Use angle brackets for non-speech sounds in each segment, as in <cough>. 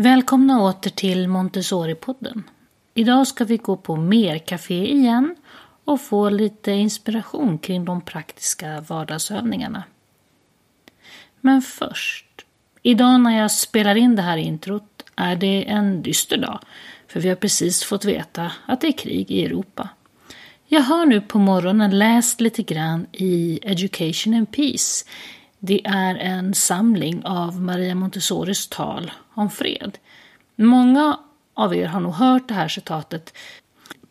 Välkomna åter till Montessori-podden. Idag ska vi gå på mer café igen och få lite inspiration kring de praktiska vardagsövningarna. Men först. Idag när jag spelar in det här introt är det en dyster dag. För vi har precis fått veta att det är krig i Europa. Jag har nu på morgonen läst lite grann i Education and Peace. Det är en samling av Maria Montessoris tal om fred. Många av er har nog hört det här citatet.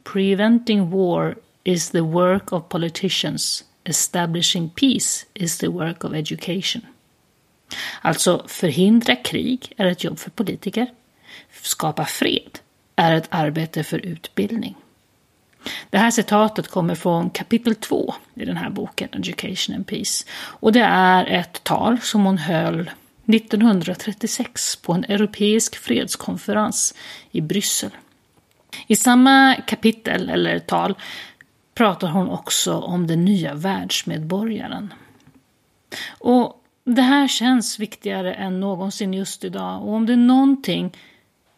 Preventing war is the work of politicians. Establishing peace is the work of education. Alltså, förhindra krig är ett jobb för politiker. Skapa fred är ett arbete för utbildning. Det här citatet kommer från kapitel 2 i den här boken, Education and Peace. Och det är ett tal som hon höll 1936 på en europeisk fredskonferens i Bryssel. I samma kapitel, eller tal, pratar hon också om den nya världsmedborgaren. Och det här känns viktigare än någonsin just idag. Och om det är någonting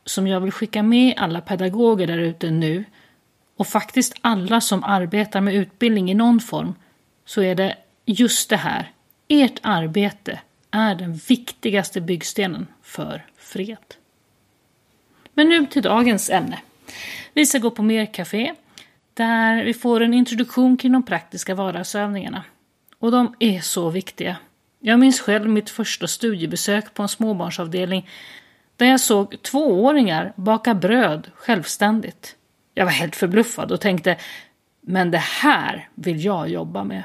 som jag vill skicka med alla pedagoger där ute nu och faktiskt alla som arbetar med utbildning i någon form så är det just det här. Ert arbete är den viktigaste byggstenen för fred. Men nu till dagens ämne. Vi ska gå på mer café där vi får en introduktion kring de praktiska vardagsövningarna. Och de är så viktiga. Jag minns själv mitt första studiebesök på en småbarnsavdelning där jag såg tvååringar baka bröd självständigt. Jag var helt förbluffad och tänkte, men det här vill jag jobba med.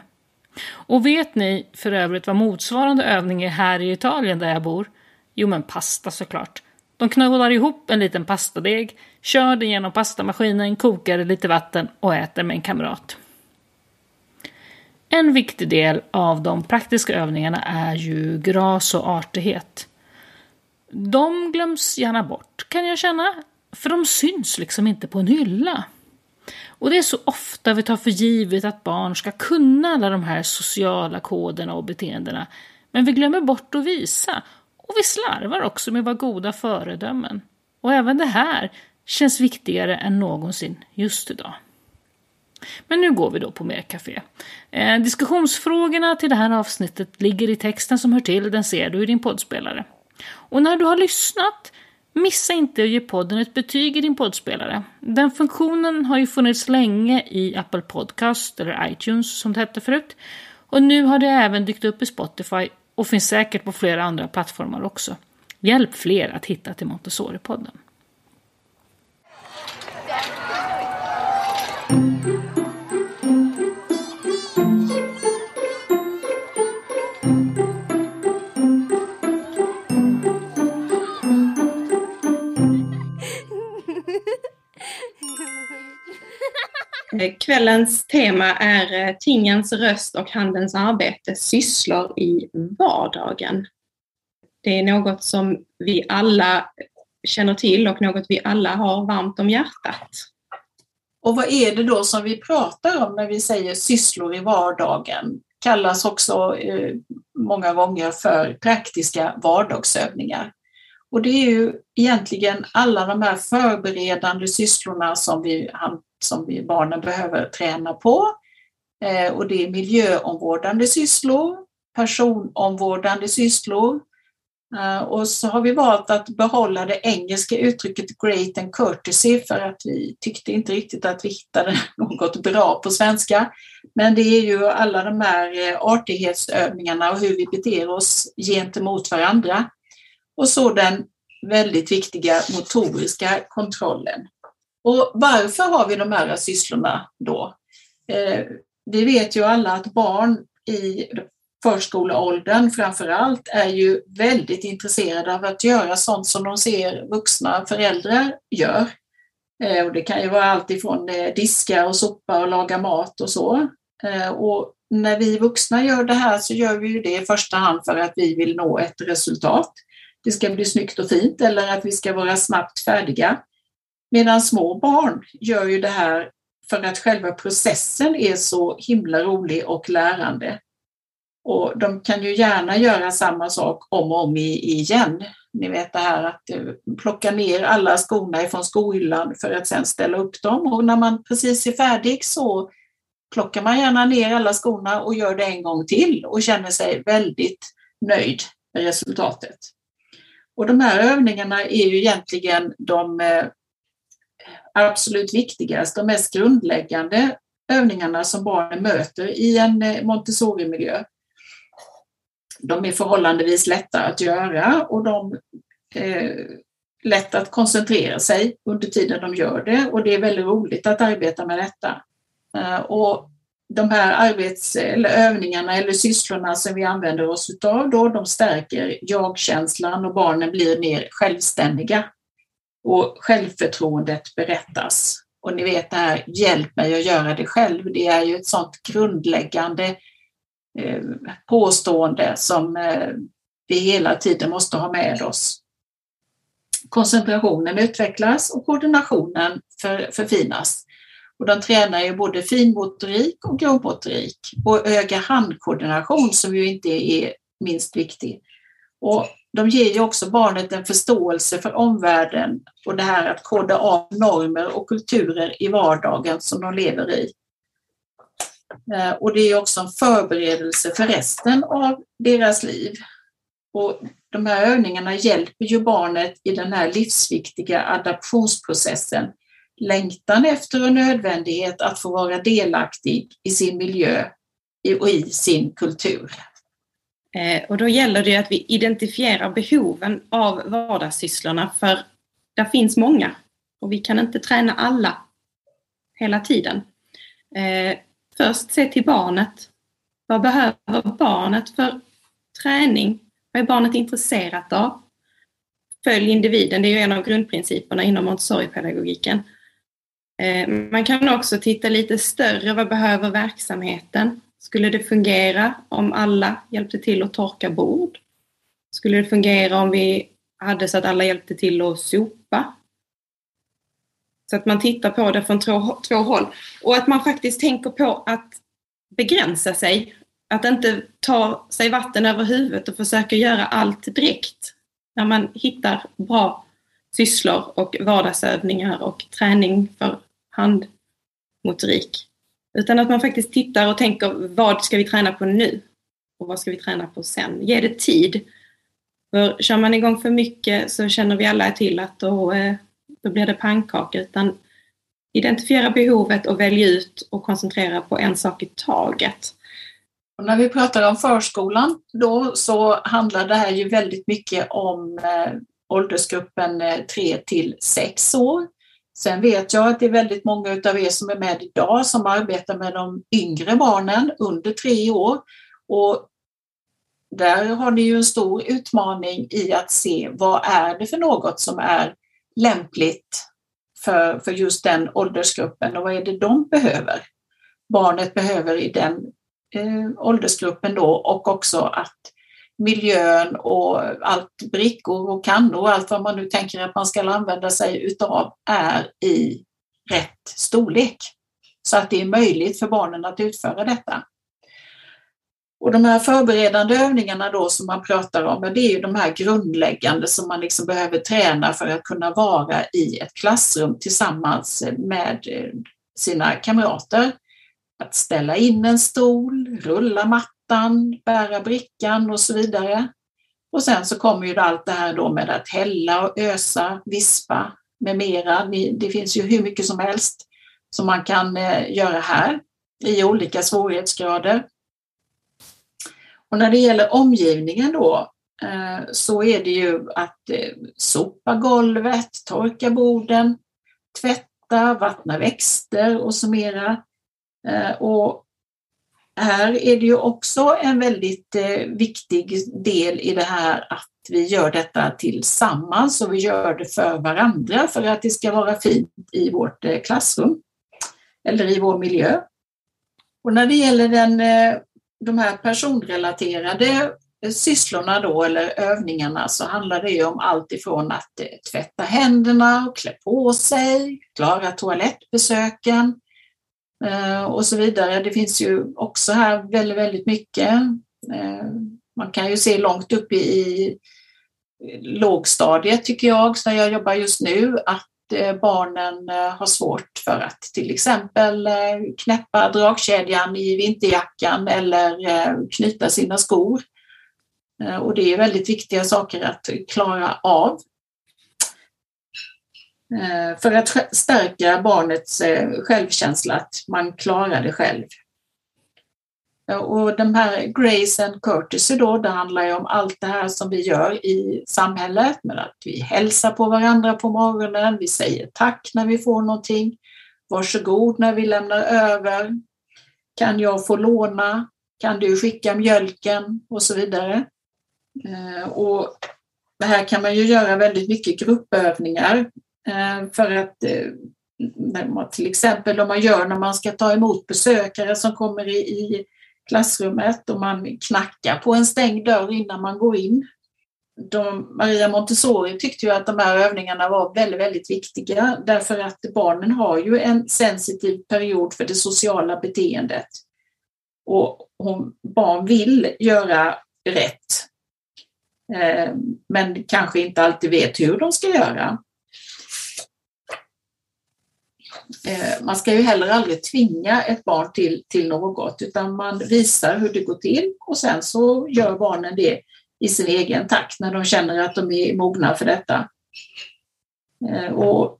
Och vet ni för övrigt vad motsvarande övning är här i Italien där jag bor? Jo, men pasta såklart. De knådar ihop en liten pastadeg, kör den genom pastamaskinen, kokar i lite vatten och äter med en kamrat. En viktig del av de praktiska övningarna är ju gras och artighet. De glöms gärna bort kan jag känna, för de syns liksom inte på en hylla. Och det är så ofta vi tar för givet att barn ska kunna alla de här sociala koderna och beteendena. Men vi glömmer bort att visa. Och vi slarvar också med att vara goda föredömen. Och även det här känns viktigare än någonsin just idag. Men nu går vi då på mer café. Eh, diskussionsfrågorna till det här avsnittet ligger i texten som hör till, den ser du i din poddspelare. Och när du har lyssnat Missa inte att ge podden ett betyg i din poddspelare. Den funktionen har ju funnits länge i Apple Podcast eller iTunes som det hette förut. Och nu har det även dykt upp i Spotify och finns säkert på flera andra plattformar också. Hjälp fler att hitta till Montessori-podden. Eh, kvällens tema är eh, tingens röst och handens arbete, sysslor i vardagen. Det är något som vi alla känner till och något vi alla har varmt om hjärtat. Och vad är det då som vi pratar om när vi säger sysslor i vardagen? Kallas också eh, många gånger för praktiska vardagsövningar. Och det är ju egentligen alla de här förberedande sysslorna som vi som vi barnen behöver träna på. Eh, och det är miljöomvårdande sysslor, personomvårdande sysslor. Eh, och så har vi valt att behålla det engelska uttrycket great and courtesy för att vi tyckte inte riktigt att vi hittade <laughs> något bra på svenska. Men det är ju alla de här eh, artighetsövningarna och hur vi beter oss gentemot varandra. Och så den väldigt viktiga motoriska kontrollen. Och varför har vi de här sysslorna då? Eh, vi vet ju alla att barn i förskoleåldern framför allt är ju väldigt intresserade av att göra sånt som de ser vuxna föräldrar gör. Eh, och det kan ju vara allt ifrån eh, diska och sopa och laga mat och så. Eh, och när vi vuxna gör det här så gör vi ju det i första hand för att vi vill nå ett resultat. Det ska bli snyggt och fint eller att vi ska vara snabbt färdiga. Medan små barn gör ju det här för att själva processen är så himla rolig och lärande. Och de kan ju gärna göra samma sak om och om igen. Ni vet det här att eh, plocka ner alla skorna ifrån skohyllan för att sedan ställa upp dem. Och när man precis är färdig så plockar man gärna ner alla skorna och gör det en gång till och känner sig väldigt nöjd med resultatet. Och de här övningarna är ju egentligen de eh, absolut viktigaste och mest grundläggande övningarna som barnen möter i en eh, Montessori-miljö. De är förhållandevis lätta att göra och de är lätt att koncentrera sig under tiden de gör det och det är väldigt roligt att arbeta med detta. Eh, och de här arbets eller övningarna eller sysslorna som vi använder oss utav då, de stärker jag-känslan och barnen blir mer självständiga. Och självförtroendet berättas. Och ni vet det här, hjälp mig att göra det själv, det är ju ett sådant grundläggande eh, påstående som eh, vi hela tiden måste ha med oss. Koncentrationen utvecklas och koordinationen för, förfinas. Och de tränar ju både finmotorik och grovmotorik och öga-handkoordination som ju inte är minst viktig. Och de ger ju också barnet en förståelse för omvärlden och det här att koda av normer och kulturer i vardagen som de lever i. Eh, och det är också en förberedelse för resten av deras liv. Och de här övningarna hjälper ju barnet i den här livsviktiga adaptionsprocessen. Längtan efter och nödvändighet att få vara delaktig i sin miljö och i sin kultur. Eh, och då gäller det att vi identifierar behoven av vardagssysslorna för där finns många och vi kan inte träna alla hela tiden. Eh, först se till barnet. Vad behöver barnet för träning? Vad är barnet intresserat av? Följ individen, det är ju en av grundprinciperna inom Montessori-pedagogiken. Eh, man kan också titta lite större, vad behöver verksamheten? Skulle det fungera om alla hjälpte till att torka bord? Skulle det fungera om vi hade så att alla hjälpte till att sopa? Så att man tittar på det från två, två håll. Och att man faktiskt tänker på att begränsa sig. Att inte ta sig vatten över huvudet och försöka göra allt direkt. När man hittar bra sysslor och vardagsövningar och träning för handmotorik. Utan att man faktiskt tittar och tänker vad ska vi träna på nu? Och vad ska vi träna på sen? Ge det tid. För kör man igång för mycket så känner vi alla till att då, eh, då blir det pannkaka. Utan identifiera behovet och välj ut och koncentrera på en sak i taget. Och när vi pratar om förskolan då så handlar det här ju väldigt mycket om eh, åldersgruppen eh, 3 till 6 år. Sen vet jag att det är väldigt många av er som är med idag som arbetar med de yngre barnen under tre år. Och där har ni ju en stor utmaning i att se vad är det för något som är lämpligt för, för just den åldersgruppen och vad är det de behöver? Barnet behöver i den eh, åldersgruppen då och också att miljön och allt brickor och kannor och allt vad man nu tänker att man ska använda sig utav är i rätt storlek. Så att det är möjligt för barnen att utföra detta. Och de här förberedande övningarna då som man pratar om, det är ju de här grundläggande som man liksom behöver träna för att kunna vara i ett klassrum tillsammans med eh, sina kamrater. Att ställa in en stol, rulla mattan mattan, bära brickan och så vidare. Och sen så kommer ju allt det här då med att hälla och ösa, vispa med mera. Det finns ju hur mycket som helst som man kan eh, göra här i olika svårighetsgrader. Och när det gäller omgivningen då eh, så är det ju att eh, sopa golvet, torka borden, tvätta, vattna växter och så mera. Och här är det ju också en väldigt eh, viktig del i det här att vi gör detta tillsammans och vi gör det för varandra för att det ska vara fint i vårt eh, klassrum eller i vår miljö. Och när det gäller den, eh, de här personrelaterade eh, sysslorna då eller övningarna så handlar det om allt ifrån att eh, tvätta händerna och klä på sig, klara toalettbesöken, Eh, och så vidare. Det finns ju också här väldigt, väldigt mycket. Eh, man kan ju se långt upp i lågstadiet tycker jag, där jag jobbar just nu, att eh, barnen har svårt för att till exempel knäppa dragkedjan i vinterjackan eller knyta sina skor. Och det är väldigt viktiga saker att klara av. Eh, för att stärka barnets eh, självkänsla, att man klarar det själv. Eh, och de här Grace and Courtesy då, det handlar ju om allt det här som vi gör i samhället med att vi hälsar på varandra på morgonen, vi säger tack när vi får någonting, varsågod när vi lämnar över, kan jag få låna, kan du skicka mjölken och så vidare. Och det här kan man ju göra väldigt mycket gruppövningar Eh, för att eh, till exempel om man gör när man ska ta emot besökare som kommer i klassrummet och man knackar på en stängd dörr innan man går in. De, Maria Montessori tyckte ju att de här övningarna var väldigt, väldigt viktiga därför att barnen har ju en sensitiv period för det sociala beteendet. Och hon, barn vill göra rätt, eh, men kanske inte alltid vet hur de ska göra. Eh, man ska ju heller aldrig tvinga ett barn till, till något utan man visar hur det går till och sen så gör barnen det i sin egen takt när de känner att de är mogna för detta. Eh, och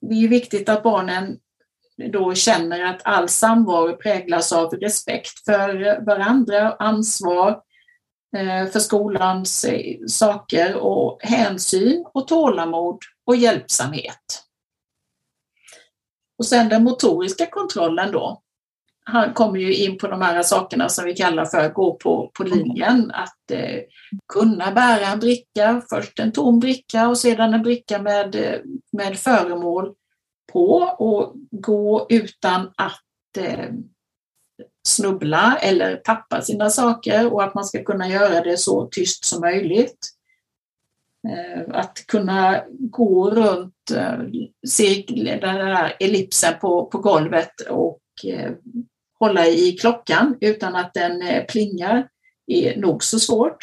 det är viktigt att barnen då känner att all samvaro präglas av respekt för varandra, ansvar eh, för skolans saker och hänsyn och tålamod och hjälpsamhet. Och sen den motoriska kontrollen då. Han kommer ju in på de här sakerna som vi kallar för att gå på, på linjen. Att eh, kunna bära en bricka, först en tom bricka och sedan en bricka med, eh, med föremål på och gå utan att eh, snubbla eller tappa sina saker och att man ska kunna göra det så tyst som möjligt. Eh, att kunna gå runt eh, cirkeln, den där ellipsen på, på golvet och eh, hålla i klockan utan att den eh, plingar är nog så svårt.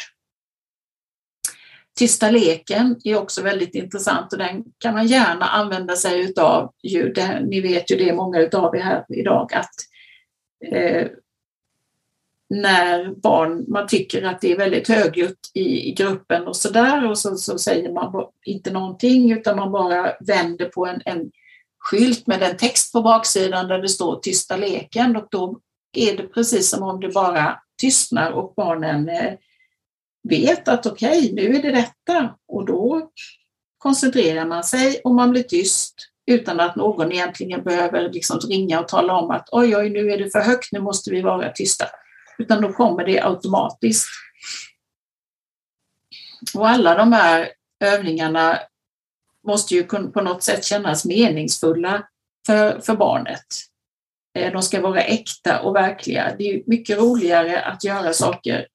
Tysta leken är också väldigt intressant och den kan man gärna använda sig utav. Ni vet ju det, många utav er här idag, att när barn, man tycker att det är väldigt högljutt i, i gruppen och sådär och så, så, säger man inte någonting utan man bara vänder på en, en skylt med en text på baksidan där det står tysta leken och då är det precis som om det bara tystnar och barnen eh, vet att okej, okay, nu är det detta och då koncentrerar man sig och man blir tyst utan att någon egentligen behöver liksom ringa och tala om att oj, oj, nu är det för högt, nu måste vi vara tysta utan då kommer det automatiskt. Och alla de här övningarna måste ju på något sätt kännas meningsfulla för, för barnet. Eh, de ska vara äkta och verkliga. Det är mycket roligare att göra saker,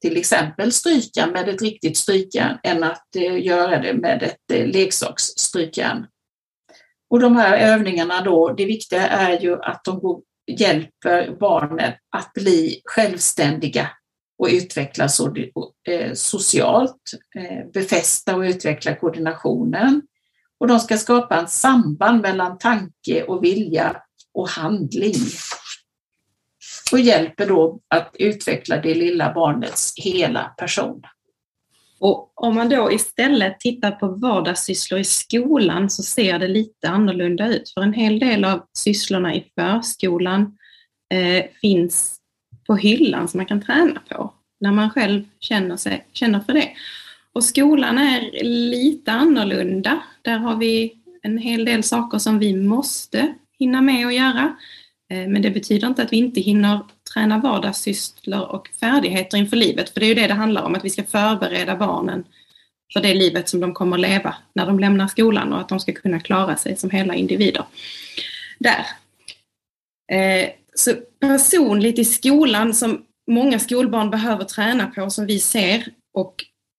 till exempel stryka med ett riktigt strykjärn än att eh, göra det med ett eh, leksaksstrykjärn. Och de här övningarna då, det viktiga är ju att de går hjälper barnen att bli självständiga och utveckla eh, socialt, eh, befästa och utveckla koordinationen. Och de ska skapa en samband mellan tanke och vilja och handling. Och hjälper då att utveckla det lilla barnets hela person. Och om man då istället tittar på vardagssysslor i skolan så ser det lite annorlunda ut. För en hel del av sysslorna i förskolan eh, finns på hyllan som man kan träna på när man själv känner, sig, känner för det. Och skolan är lite annorlunda. Där har vi en hel del saker som vi måste hinna med att göra. Eh, men det betyder inte att vi inte hinner träna vardagssysslor och färdigheter inför livet. För det är ju det det handlar om, att vi ska förbereda barnen för det livet som de kommer att leva när de lämnar skolan och att de ska kunna klara sig som hela individer. Där. Eh, så personligt i skolan som många skolbarn behöver träna på som vi ser och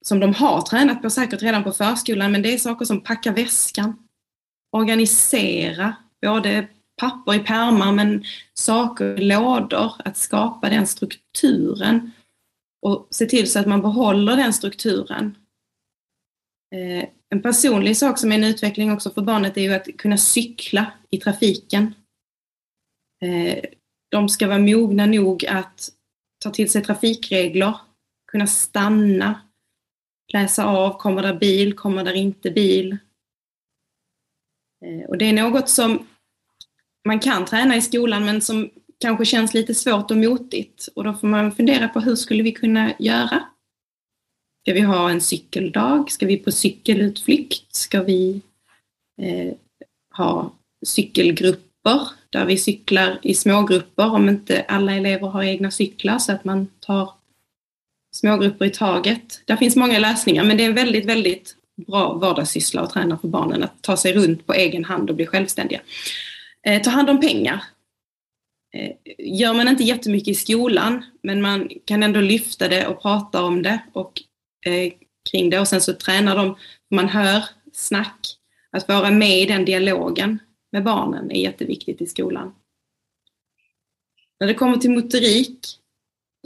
som de har tränat på säkert redan på förskolan men det är saker som packa väskan, organisera både papper i pärmar men saker i lådor, att skapa den strukturen och se till så att man behåller den strukturen. Eh, en personlig sak som är en utveckling också för barnet är ju att kunna cykla i trafiken. Eh, de ska vara mogna nog att ta till sig trafikregler, kunna stanna, läsa av, kommer där bil, kommer där inte bil. Eh, och det är något som man kan träna i skolan men som kanske känns lite svårt och motigt och då får man fundera på hur skulle vi kunna göra? Ska vi ha en cykeldag? Ska vi på cykelutflykt? Ska vi eh, ha cykelgrupper där vi cyklar i smågrupper om inte alla elever har egna cyklar så att man tar smågrupper i taget. Där finns många lösningar men det är en väldigt, väldigt bra vardagssyssla att träna för barnen att ta sig runt på egen hand och bli självständiga. Eh, ta hand om pengar. Eh, gör man inte jättemycket i skolan men man kan ändå lyfta det och prata om det och eh, kring det och sen så tränar de, man hör snack, att vara med i den dialogen med barnen är jätteviktigt i skolan. När det kommer till motorik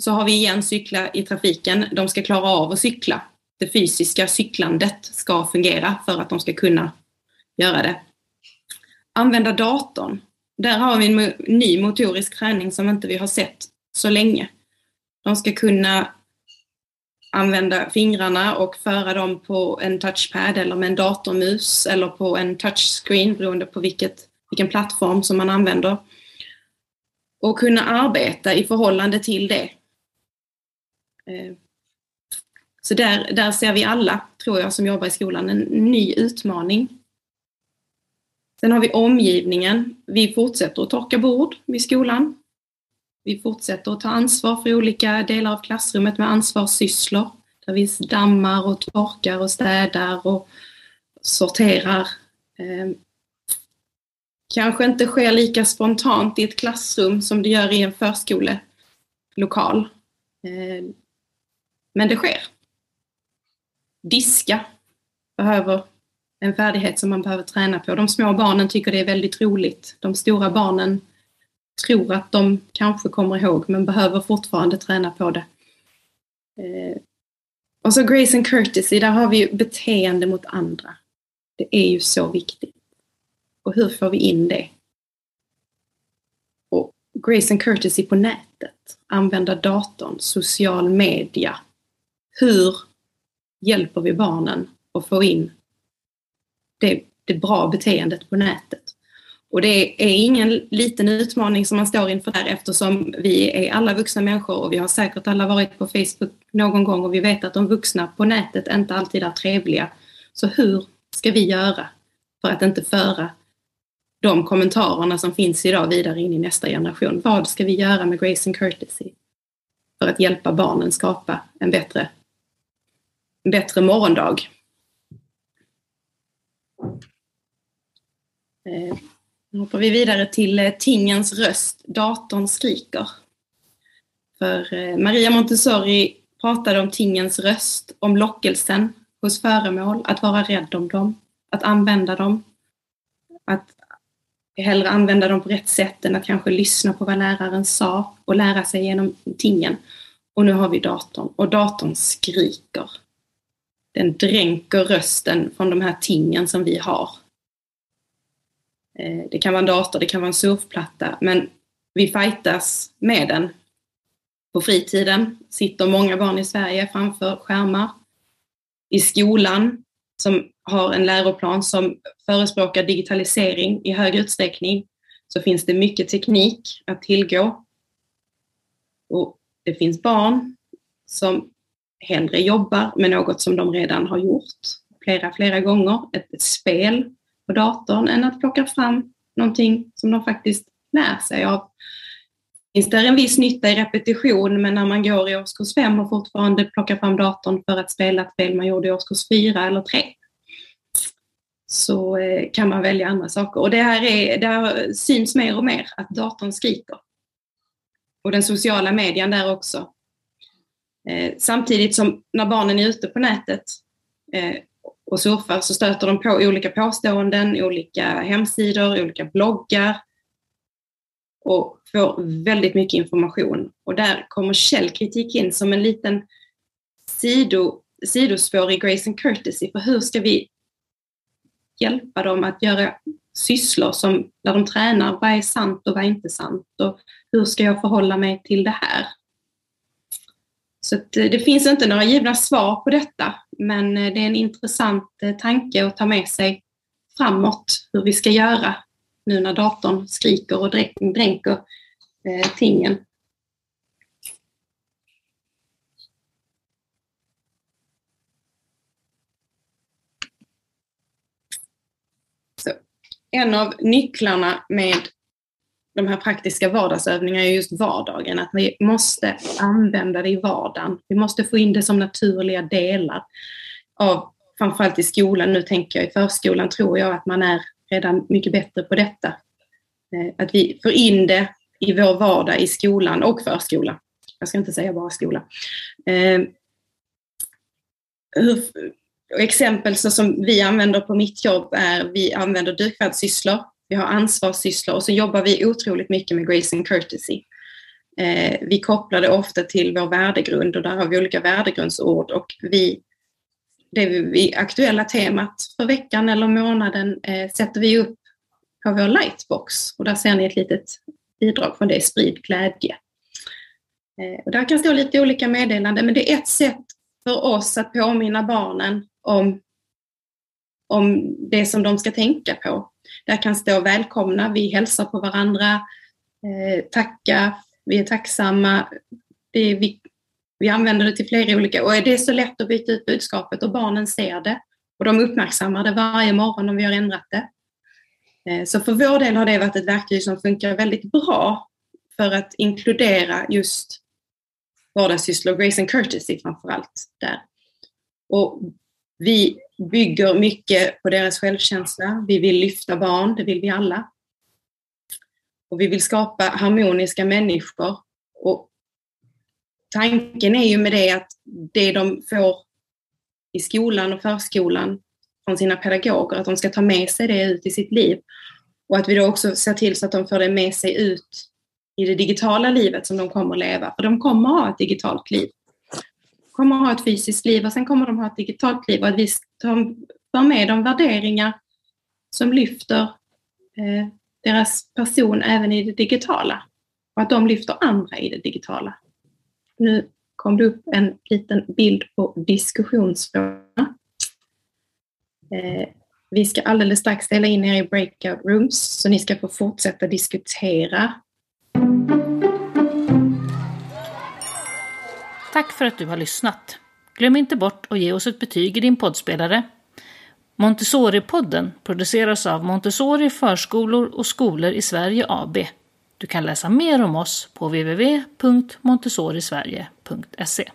så har vi igen cykla i trafiken. De ska klara av att cykla. Det fysiska cyklandet ska fungera för att de ska kunna göra det. Använda datorn. Där har vi en ny motorisk träning som inte vi har sett så länge. De ska kunna använda fingrarna och föra dem på en touchpad eller med en datormus eller på en touchscreen beroende på vilket, vilken plattform som man använder. Och kunna arbeta i förhållande till det. Eh, så där, där ser vi alla, tror jag, som jobbar i skolan, en ny utmaning. Sen har vi omgivningen. Vi fortsätter att torka bord vid skolan. Vi fortsätter att ta ansvar för olika delar av klassrummet med ansvarssysslor. Där vi dammar och torkar och städar och sorterar. Ehm, kanske inte sker lika spontant i ett klassrum som det gör i en förskolelokal. Ehm, men det sker. Diska behöver en färdighet som man behöver träna på. De små barnen tycker det är väldigt roligt. De stora barnen tror att de kanske kommer ihåg men behöver fortfarande träna på det. Eh, och så Grace and Courtesy, där har vi ju beteende mot andra. Det är ju så viktigt. Och hur får vi in det? Och Grace and Courtesy på nätet, använda datorn, social media. Hur hjälper vi barnen att få in det, det bra beteendet på nätet? Och det är ingen liten utmaning som man står inför där eftersom vi är alla vuxna människor och vi har säkert alla varit på Facebook någon gång och vi vet att de vuxna på nätet inte alltid är trevliga. Så hur ska vi göra för att inte föra de kommentarerna som finns idag vidare in i nästa generation? Vad ska vi göra med Grace and Courtesy för att hjälpa barnen skapa en bättre, en bättre morgondag? Eh, nu hoppar vi vidare till eh, tingens röst, datorn skriker. För eh, Maria Montessori pratade om tingens röst, om lockelsen hos föremål, att vara rädd om dem, att använda dem, att hellre använda dem på rätt sätt än att kanske lyssna på vad läraren sa och lära sig genom tingen. Och nu har vi datorn och datorn skriker. Den dränker rösten från de här tingen som vi har Eh, det kan vara en dator, det kan vara en surfplatta, men vi fightas med den. På fritiden sitter många barn i Sverige framför skärmar. I skolan, som har en läroplan som förespråkar digitalisering i hög utsträckning, så finns det mycket teknik att tillgå. Och det finns barn som hellre jobbar med något som de redan har gjort flera, flera gånger, ett, ett spel på datorn än att plocka fram någonting som de faktiskt lär sig av. Finns det en viss nytta i repetition men när man går i årskurs 5 och fortfarande plockar fram datorn för att spela ett spel man gjorde i årskurs 4 eller 3 så eh, kan man välja andra saker. Och det här, är, det här syns mer och mer att datorn skriker. Och den sociala medien där också. Eh, samtidigt som när barnen är ute på nätet eh, och surfar så stöter de på olika påståenden, olika hemsidor, olika bloggar och får väldigt mycket information. Och där kommer källkritik in som en liten sido, sidospår i Grace and Courtesy. För hur ska vi hjälpa dem att göra sysslor som, där de tränar vad är sant och vad är inte sant och hur ska jag förhålla mig till det här? Så eh, det finns inte några givna svar på detta, men eh, det är en intressant eh, tanke att ta med sig framåt hur vi ska göra nu när datorn skriker och dränker eh, tingen. Så, en av nycklarna med de här praktiska vardagsövningarna är just vardagen, att vi måste använda det i vardagen. Vi måste få in det som naturliga delar av, framförallt i skolan, nu tänker jag i förskolan tror jag att man är redan mycket bättre på detta. Eh, att vi får in det i vår vardag i skolan och förskola. Jag ska inte säga bara skola. Eh, exempel så som vi använder på mitt jobb är vi använder dukfärdssysslor vi har ansvarssysslor och så jobbar vi otroligt mycket med Grace and Courtesy. Eh, vi kopplar det ofta till vår värdegrund och där har vi olika värdegrundsord och vi det vi, aktuella temat för veckan eller månaden eh, sätter vi upp på vår lightbox och där ser ni ett litet bidrag från det, sprid glädje. Eh, och där kan stå lite olika meddelanden men det är ett sätt för oss att påminna barnen om, om det som de ska tänka på. Där kan stå välkomna, vi hälsar på varandra, eh, tacka, vi är tacksamma. Det är, vi, vi använder det till flera olika och det är så lätt att byta ut budskapet och barnen ser det och de uppmärksammar det varje morgon om vi har ändrat det. Eh, så för vår del har det varit ett verktyg som funkar väldigt bra för att inkludera just vardagssysslor, Grace and Courtesy framför allt där. Och vi bygger mycket på deras självkänsla. Vi vill lyfta barn, det vill vi alla. Och vi vill skapa harmoniska människor. Och tanken är ju med det att det de får i skolan och förskolan från sina pedagoger, att de ska ta med sig det ut i sitt liv. Och att vi då också ser till så att de får det med sig ut i det digitala livet som de kommer att leva. För de kommer att ha ett digitalt liv. De kommer att ha ett fysiskt liv och sen kommer de att ha ett digitalt liv. Och att vi tar med de värderingar som lyfter eh, deras person även i det digitala. Och att de lyfter andra i det digitala. Nu kom det upp en liten bild på diskussionsfrågorna. Eh, vi ska alldeles strax ställa in er i breakout rooms så ni ska få fortsätta diskutera. Tack för att du har lyssnat. Glöm inte bort att ge oss ett betyg i din poddspelare. Montessori-podden produceras av Montessori förskolor och skolor i Sverige AB. Du kan läsa mer om oss på www.montessorisverige.se